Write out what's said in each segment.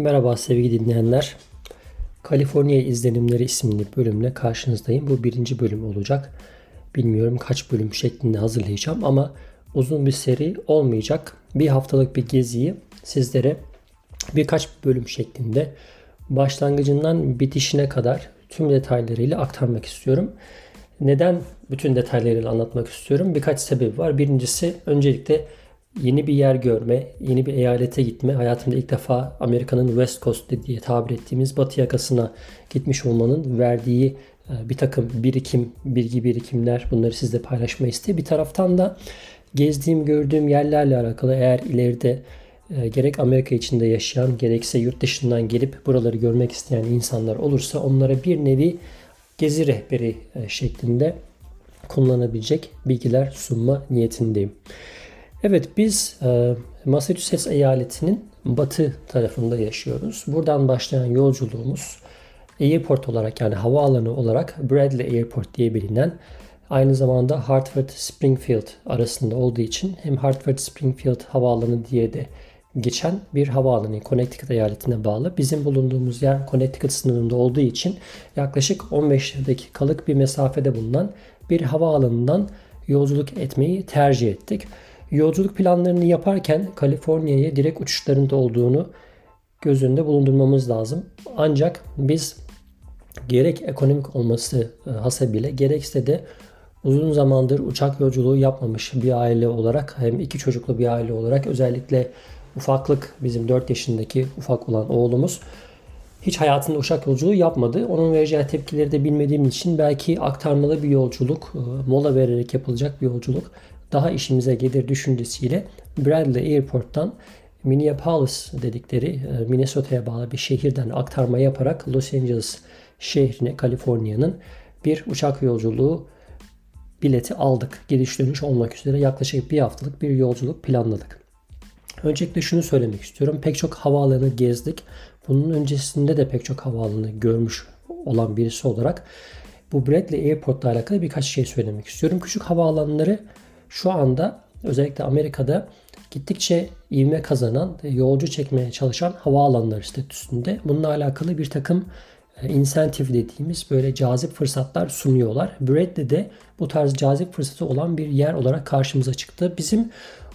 Merhaba sevgili dinleyenler. Kaliforniya izlenimleri isimli bölümle karşınızdayım. Bu birinci bölüm olacak. Bilmiyorum kaç bölüm şeklinde hazırlayacağım ama uzun bir seri olmayacak. Bir haftalık bir geziyi sizlere birkaç bölüm şeklinde başlangıcından bitişine kadar tüm detaylarıyla aktarmak istiyorum. Neden bütün detaylarıyla anlatmak istiyorum? Birkaç sebebi var. Birincisi öncelikle yeni bir yer görme, yeni bir eyalete gitme. Hayatımda ilk defa Amerika'nın West Coast diye tabir ettiğimiz batı yakasına gitmiş olmanın verdiği e, bir takım birikim, bilgi birikimler bunları sizle paylaşma isteği. Bir taraftan da gezdiğim, gördüğüm yerlerle alakalı eğer ileride e, gerek Amerika içinde yaşayan gerekse yurt dışından gelip buraları görmek isteyen insanlar olursa onlara bir nevi gezi rehberi e, şeklinde kullanılabilecek bilgiler sunma niyetindeyim. Evet biz e, Massachusetts eyaletinin batı tarafında yaşıyoruz. Buradan başlayan yolculuğumuz airport olarak yani havaalanı olarak Bradley Airport diye bilinen aynı zamanda Hartford Springfield arasında olduğu için hem Hartford Springfield havaalanı diye de geçen bir havaalanı Connecticut eyaletine bağlı. Bizim bulunduğumuz yer Connecticut sınırında olduğu için yaklaşık 15 dakikalık bir mesafede bulunan bir havaalanından yolculuk etmeyi tercih ettik. Yolculuk planlarını yaparken Kaliforniya'ya direkt uçuşlarında olduğunu göz önünde bulundurmamız lazım. Ancak biz gerek ekonomik olması e, hasebiyle gerekse de uzun zamandır uçak yolculuğu yapmamış bir aile olarak hem iki çocuklu bir aile olarak özellikle ufaklık bizim 4 yaşındaki ufak olan oğlumuz hiç hayatında uçak yolculuğu yapmadı. Onun vereceği tepkileri de bilmediğim için belki aktarmalı bir yolculuk, e, mola vererek yapılacak bir yolculuk daha işimize gelir düşüncesiyle Bradley Airport'tan Minneapolis dedikleri e, Minnesota'ya bağlı bir şehirden aktarma yaparak Los Angeles şehrine Kaliforniya'nın bir uçak yolculuğu bileti aldık. Gidiş dönüş olmak üzere yaklaşık bir haftalık bir yolculuk planladık. Öncelikle şunu söylemek istiyorum. Pek çok havaalanı gezdik. Bunun öncesinde de pek çok havaalanı görmüş olan birisi olarak bu Bradley Airport'la alakalı birkaç şey söylemek istiyorum. Küçük havaalanları şu anda özellikle Amerika'da gittikçe ivme kazanan, yolcu çekmeye çalışan havaalanları statüsünde. Bununla alakalı bir takım e, insentif dediğimiz böyle cazip fırsatlar sunuyorlar. Bradley de bu tarz cazip fırsatı olan bir yer olarak karşımıza çıktı. Bizim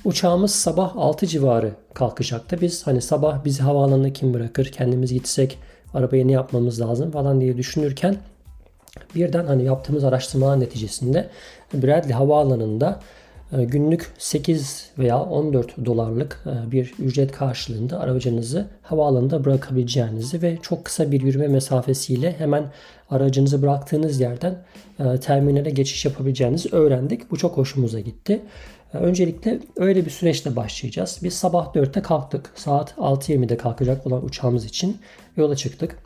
uçağımız sabah 6 civarı kalkacaktı. Biz hani sabah bizi havaalanına kim bırakır, kendimiz gitsek arabaya ne yapmamız lazım falan diye düşünürken birden hani yaptığımız araştırmalar neticesinde Bradley havaalanında günlük 8 veya 14 dolarlık e, bir ücret karşılığında aracınızı havaalanında bırakabileceğinizi ve çok kısa bir yürüme mesafesiyle hemen aracınızı bıraktığınız yerden e, terminale geçiş yapabileceğinizi öğrendik. Bu çok hoşumuza gitti. E, öncelikle öyle bir süreçle başlayacağız. Biz sabah 4'te kalktık. Saat 6.20'de kalkacak olan uçağımız için yola çıktık.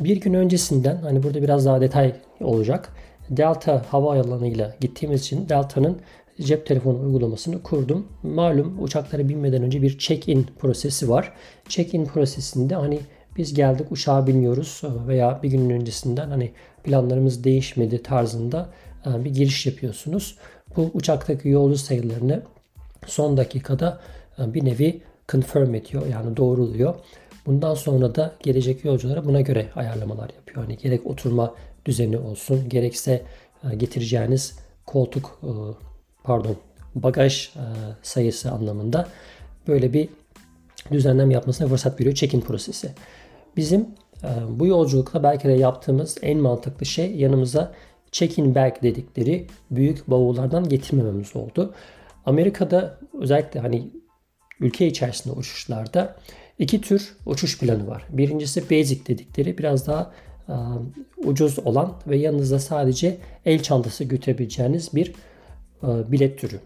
Bir gün öncesinden hani burada biraz daha detay olacak. Delta havaalanıyla gittiğimiz için Delta'nın cep telefonu uygulamasını kurdum. Malum uçaklara binmeden önce bir check-in prosesi var. Check-in prosesinde hani biz geldik uçağa biniyoruz veya bir günün öncesinden hani planlarımız değişmedi tarzında e, bir giriş yapıyorsunuz. Bu uçaktaki yolcu sayılarını son dakikada e, bir nevi confirm ediyor yani doğruluyor. Bundan sonra da gelecek yolculara buna göre ayarlamalar yapıyor. Hani gerek oturma düzeni olsun gerekse e, getireceğiniz koltuk pardon bagaj e, sayısı anlamında böyle bir düzenlem yapmasına fırsat veriyor check-in prosesi. Bizim e, bu yolculukta belki de yaptığımız en mantıklı şey yanımıza check-in bag dedikleri büyük bavullardan getirmememiz oldu. Amerika'da özellikle hani ülke içerisinde uçuşlarda iki tür uçuş planı var. Birincisi basic dedikleri biraz daha e, ucuz olan ve yanınızda sadece el çantası götürebileceğiniz bir bilet türü.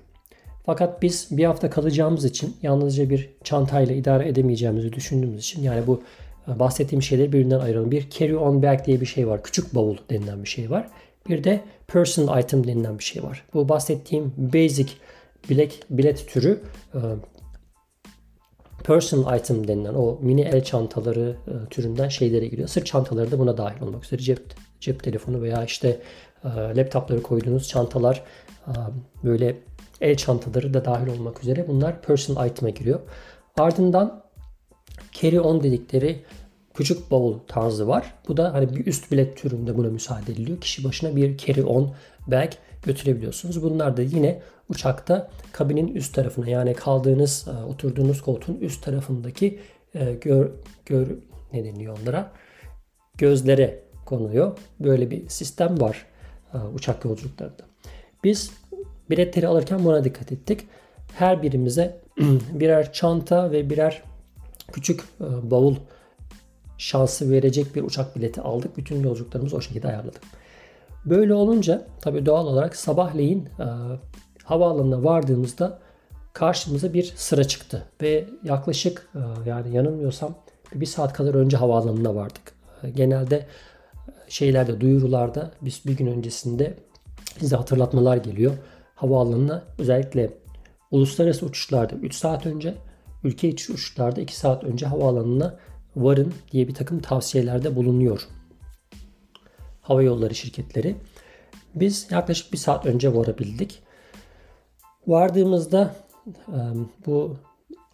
Fakat biz bir hafta kalacağımız için yalnızca bir çantayla idare edemeyeceğimizi düşündüğümüz için yani bu e, bahsettiğim şeyleri birbirinden ayıralım. Bir carry on bag diye bir şey var. Küçük bavul denilen bir şey var. Bir de personal item denilen bir şey var. Bu bahsettiğim basic bilet, bilet türü e, personal item denilen o mini el çantaları türünden şeylere giriyor. Sırt çantaları da buna dahil olmak üzere cep cep telefonu veya işte laptopları koyduğunuz çantalar böyle el çantaları da dahil olmak üzere bunlar personal item'a giriyor. Ardından carry on dedikleri küçük bavul tarzı var. Bu da hani bir üst bilet türünde buna müsaade ediliyor. Kişi başına bir carry on bag götürebiliyorsunuz. Bunlar da yine uçakta kabinin üst tarafına yani kaldığınız, e, oturduğunuz koltuğun üst tarafındaki e, gör, gör ne deniyor onlara? Gözlere konuyor. Böyle bir sistem var e, uçak yolculuklarında. Biz biletleri alırken buna dikkat ettik. Her birimize birer çanta ve birer küçük bavul şansı verecek bir uçak bileti aldık. Bütün yolculuklarımızı o şekilde ayarladık. Böyle olunca tabii doğal olarak sabahleyin e, havaalanına vardığımızda karşımıza bir sıra çıktı. Ve yaklaşık e, yani yanılmıyorsam bir saat kadar önce havaalanına vardık. E, genelde e, şeylerde duyurularda biz bir gün öncesinde bize hatırlatmalar geliyor. Havaalanına özellikle uluslararası uçuşlarda 3 saat önce, ülke içi uçuşlarda 2 saat önce havaalanına varın diye bir takım tavsiyelerde bulunuyor. Hava yolları şirketleri. Biz yaklaşık bir saat önce varabildik. Vardığımızda bu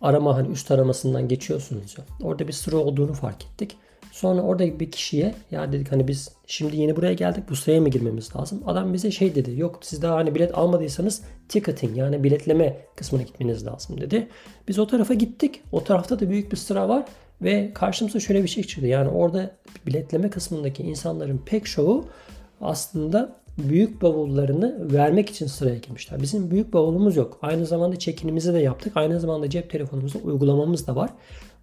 arama hani üst aramasından geçiyorsunuz ya. Orada bir sıra olduğunu fark ettik. Sonra orada bir kişiye ya dedik hani biz şimdi yeni buraya geldik bu sıraya mı girmemiz lazım? Adam bize şey dedi yok siz daha hani bilet almadıysanız ticketing yani biletleme kısmına gitmeniz lazım dedi. Biz o tarafa gittik. O tarafta da büyük bir sıra var ve karşımıza şöyle bir şey çıktı. Yani orada biletleme kısmındaki insanların pek çoğu aslında büyük bavullarını vermek için sıraya girmişler. Bizim büyük bavulumuz yok. Aynı zamanda çekinimizi de yaptık. Aynı zamanda cep telefonumuzda uygulamamız da var.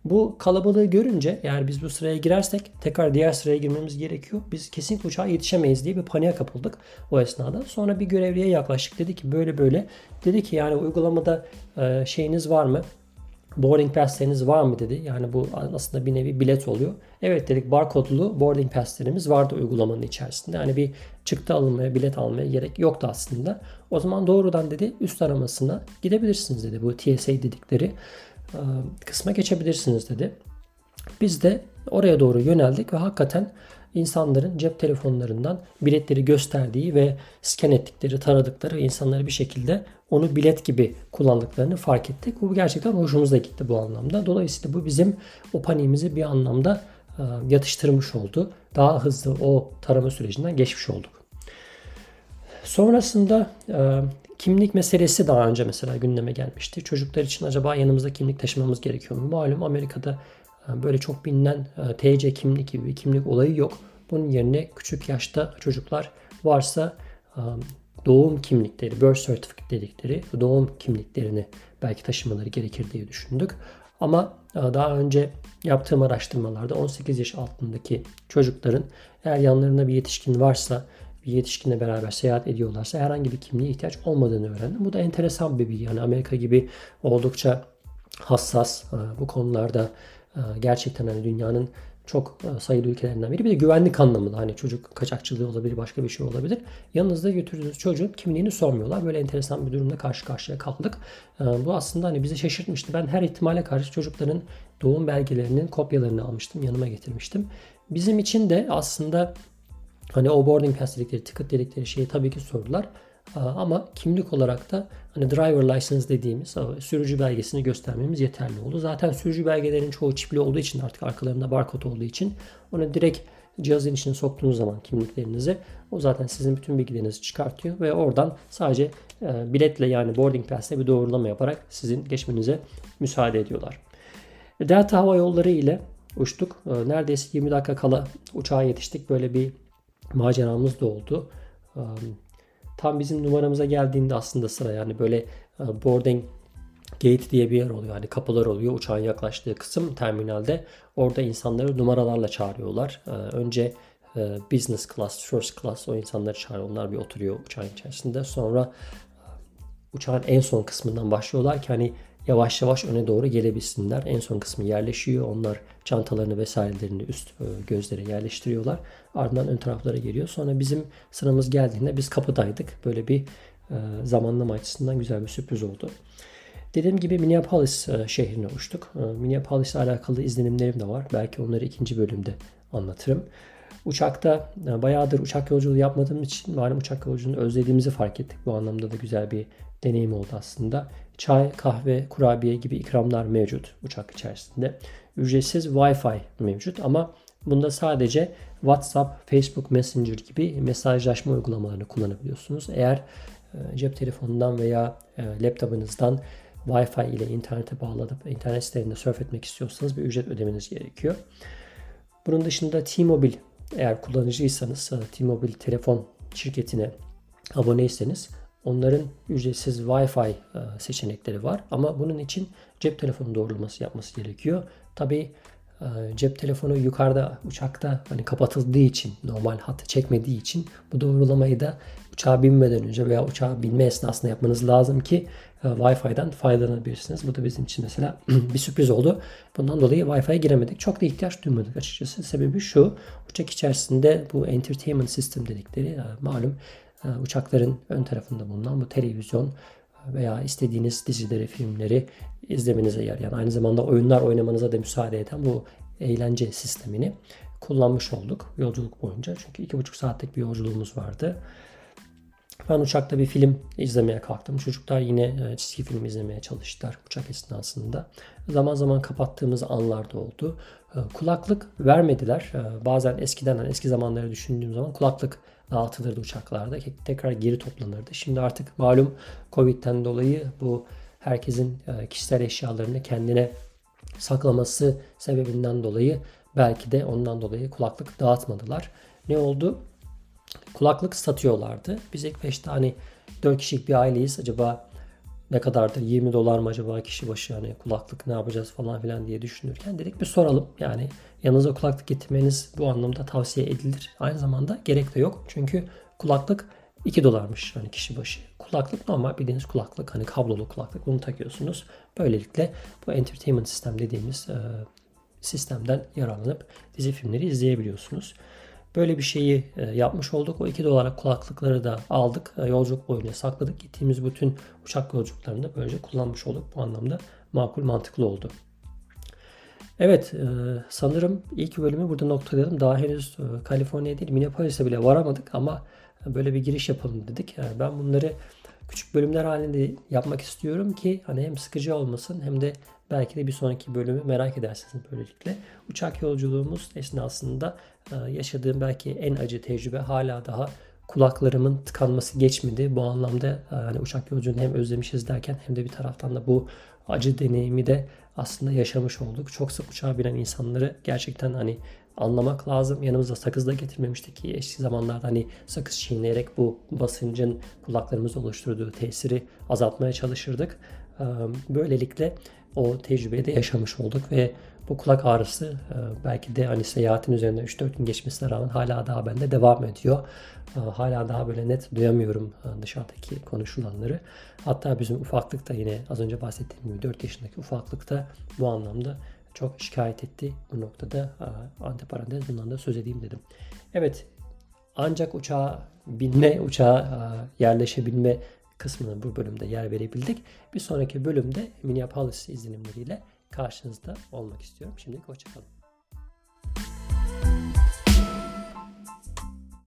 Bu kalabalığı görünce eğer biz bu sıraya girersek tekrar diğer sıraya girmemiz gerekiyor. Biz kesinlikle uçağa yetişemeyiz diye bir paniğe kapıldık o esnada. Sonra bir görevliye yaklaştık. Dedi ki böyle böyle. Dedi ki yani uygulamada şeyiniz var mı? boarding pass'leriniz var mı dedi. Yani bu aslında bir nevi bilet oluyor. Evet dedik barkodlu boarding pass'lerimiz vardı uygulamanın içerisinde. Yani bir çıktı alınmaya, bilet almaya gerek yoktu aslında. O zaman doğrudan dedi üst aramasına gidebilirsiniz dedi. Bu TSA dedikleri kısma geçebilirsiniz dedi. Biz de oraya doğru yöneldik ve hakikaten insanların cep telefonlarından biletleri gösterdiği ve scan ettikleri, taradıkları insanları bir şekilde onu bilet gibi kullandıklarını fark ettik. Bu gerçekten hoşumuza gitti bu anlamda. Dolayısıyla bu bizim o paniğimizi bir anlamda e, yatıştırmış oldu. Daha hızlı o tarama sürecinden geçmiş olduk. Sonrasında e, kimlik meselesi daha önce mesela gündeme gelmişti. Çocuklar için acaba yanımızda kimlik taşımamız gerekiyor mu? Malum Amerika'da e, böyle çok bilinen TC kimlik gibi bir kimlik olayı yok. Bunun yerine küçük yaşta çocuklar varsa doğum kimlikleri, birth certificate dedikleri doğum kimliklerini belki taşımaları gerekir diye düşündük. Ama e, daha önce yaptığım araştırmalarda 18 yaş altındaki çocukların eğer yanlarında bir yetişkin varsa bir yetişkinle beraber seyahat ediyorlarsa herhangi bir kimliğe ihtiyaç olmadığını öğrendim. Bu da enteresan bir bilgi. Yani Amerika gibi oldukça hassas e, bu konularda e, gerçekten hani dünyanın çok e, sayılı ülkelerinden biri. Bir de güvenlik anlamında hani çocuk kaçakçılığı olabilir, başka bir şey olabilir. Yanınızda götürdüğünüz çocuğun kimliğini sormuyorlar. Böyle enteresan bir durumda karşı karşıya kaldık. Bu aslında hani bizi şaşırtmıştı. Ben her ihtimale karşı çocukların doğum belgelerinin kopyalarını almıştım, yanıma getirmiştim. Bizim için de aslında hani o boarding pass dedikleri, ticket dedikleri şeyi tabii ki sordular. Ama kimlik olarak da hani driver license dediğimiz sürücü belgesini göstermemiz yeterli oldu. Zaten sürücü belgelerinin çoğu çipli olduğu için artık arkalarında barkod olduğu için onu direkt cihazın içine soktuğunuz zaman kimliklerinizi o zaten sizin bütün bilgilerinizi çıkartıyor ve oradan sadece biletle yani boarding pass'le bir doğrulama yaparak sizin geçmenize müsaade ediyorlar. Delta Hava Yolları ile uçtuk. Neredeyse 20 dakika kala uçağa yetiştik. Böyle bir maceramız da oldu. Tam bizim numaramıza geldiğinde aslında sıra yani böyle e, boarding gate diye bir yer oluyor. Yani kapılar oluyor. Uçağın yaklaştığı kısım terminalde. Orada insanları numaralarla çağırıyorlar. E, önce e, business class, first class o insanları çağırıyor. Onlar bir oturuyor uçağın içerisinde. Sonra uçağın en son kısmından başlıyorlar ki hani yavaş yavaş öne doğru gelebilsinler. En son kısmı yerleşiyor. Onlar çantalarını vesairelerini üst e, gözlere yerleştiriyorlar. Ardından ön taraflara geliyor. Sonra bizim sıramız geldiğinde biz kapıdaydık. Böyle bir e, zamanlama açısından güzel bir sürpriz oldu. Dediğim gibi Minneapolis e, şehrine uçtuk. Minneapolis ile alakalı izlenimlerim de var. Belki onları ikinci bölümde anlatırım. Uçakta bayağıdır uçak yolculuğu yapmadığım için malum uçak yolculuğunu özlediğimizi fark ettik. Bu anlamda da güzel bir deneyim oldu aslında. Çay, kahve, kurabiye gibi ikramlar mevcut uçak içerisinde. ücretsiz Wi-Fi mevcut ama bunda sadece WhatsApp, Facebook Messenger gibi mesajlaşma uygulamalarını kullanabiliyorsunuz. Eğer e, cep telefonundan veya e, laptopunuzdan Wi-Fi ile internete bağlanıp internet sitelerinde surf etmek istiyorsanız bir ücret ödemeniz gerekiyor. Bunun dışında T-Mobile eğer kullanıcıysanız e, T-Mobile telefon şirketine aboneyseniz onların ücretsiz Wi-Fi seçenekleri var. Ama bunun için cep telefonu doğrulaması yapması gerekiyor. Tabi cep telefonu yukarıda uçakta hani kapatıldığı için normal hattı çekmediği için bu doğrulamayı da uçağa binmeden önce veya uçağa binme esnasında yapmanız lazım ki e, Wi-Fi'den faydalanabilirsiniz. Bu da bizim için mesela bir sürpriz oldu. Bundan dolayı Wi-Fi'ye giremedik. Çok da ihtiyaç duymadık açıkçası. Sebebi şu. Uçak içerisinde bu entertainment system dedikleri e, malum e, uçakların ön tarafında bulunan bu televizyon veya istediğiniz dizileri, filmleri izlemenize yarayan, aynı zamanda oyunlar oynamanıza da müsaade eden bu eğlence sistemini kullanmış olduk yolculuk boyunca. Çünkü iki buçuk saatlik bir yolculuğumuz vardı. Ben uçakta bir film izlemeye kalktım. Çocuklar yine e, çizgi film izlemeye çalıştılar uçak esnasında. Zaman zaman kapattığımız anlar da oldu. E, kulaklık vermediler. E, bazen eskiden hani eski zamanları düşündüğüm zaman kulaklık dağıtılırdı uçaklarda. Tekrar geri toplanırdı. Şimdi artık malum Covid'den dolayı bu herkesin kişisel eşyalarını kendine saklaması sebebinden dolayı belki de ondan dolayı kulaklık dağıtmadılar. Ne oldu? kulaklık satıyorlardı. Biz ilk 5 tane 4 kişilik bir aileyiz. Acaba ne kadardır? 20 dolar mı acaba kişi başı yani kulaklık ne yapacağız falan filan diye düşünürken dedik bir soralım. Yani yanınıza kulaklık getirmeniz bu anlamda tavsiye edilir. Aynı zamanda gerek de yok. Çünkü kulaklık 2 dolarmış hani kişi başı. Kulaklık normal bildiğiniz kulaklık hani kablolu kulaklık bunu takıyorsunuz. Böylelikle bu entertainment sistem dediğimiz e, sistemden yararlanıp dizi filmleri izleyebiliyorsunuz. Böyle bir şeyi e, yapmış olduk. O 2 dolara kulaklıkları da aldık. E, yolculuk boyunca sakladık. Gittiğimiz bütün uçak yolculuklarında böylece kullanmış olduk. Bu anlamda makul mantıklı oldu. Evet e, sanırım ilk bölümü burada noktalayalım. Daha henüz Kaliforniya değil Minneapolis'e bile varamadık ama böyle bir giriş yapalım dedik. Ben bunları küçük bölümler halinde yapmak istiyorum ki hani hem sıkıcı olmasın hem de belki de bir sonraki bölümü merak edersiniz böylelikle. Uçak yolculuğumuz esnasında e, yaşadığım belki en acı tecrübe hala daha kulaklarımın tıkanması geçmedi. Bu anlamda e, hani uçak yolculuğunu hem özlemişiz derken hem de bir taraftan da bu acı deneyimi de aslında yaşamış olduk. Çok sık uçağa binen insanları gerçekten hani anlamak lazım. Yanımızda sakız da getirmemiştik ki eski zamanlarda hani sakız çiğneyerek bu basıncın kulaklarımızda oluşturduğu tesiri azaltmaya çalışırdık. Böylelikle o tecrübeyi de yaşamış olduk ve bu kulak ağrısı belki de hani seyahatin üzerinde 3-4 gün geçmesine rağmen hala daha bende devam ediyor. Hala daha böyle net duyamıyorum dışarıdaki konuşulanları. Hatta bizim ufaklıkta yine az önce bahsettiğim gibi 4 yaşındaki ufaklıkta bu anlamda çok şikayet etti. Bu noktada antiparantez bundan da söz edeyim dedim. Evet ancak uçağa binme, uçağa yerleşebilme kısmını bu bölümde yer verebildik. Bir sonraki bölümde Minneapolis izlenimleriyle karşınızda olmak istiyorum. Şimdilik hoşçakalın.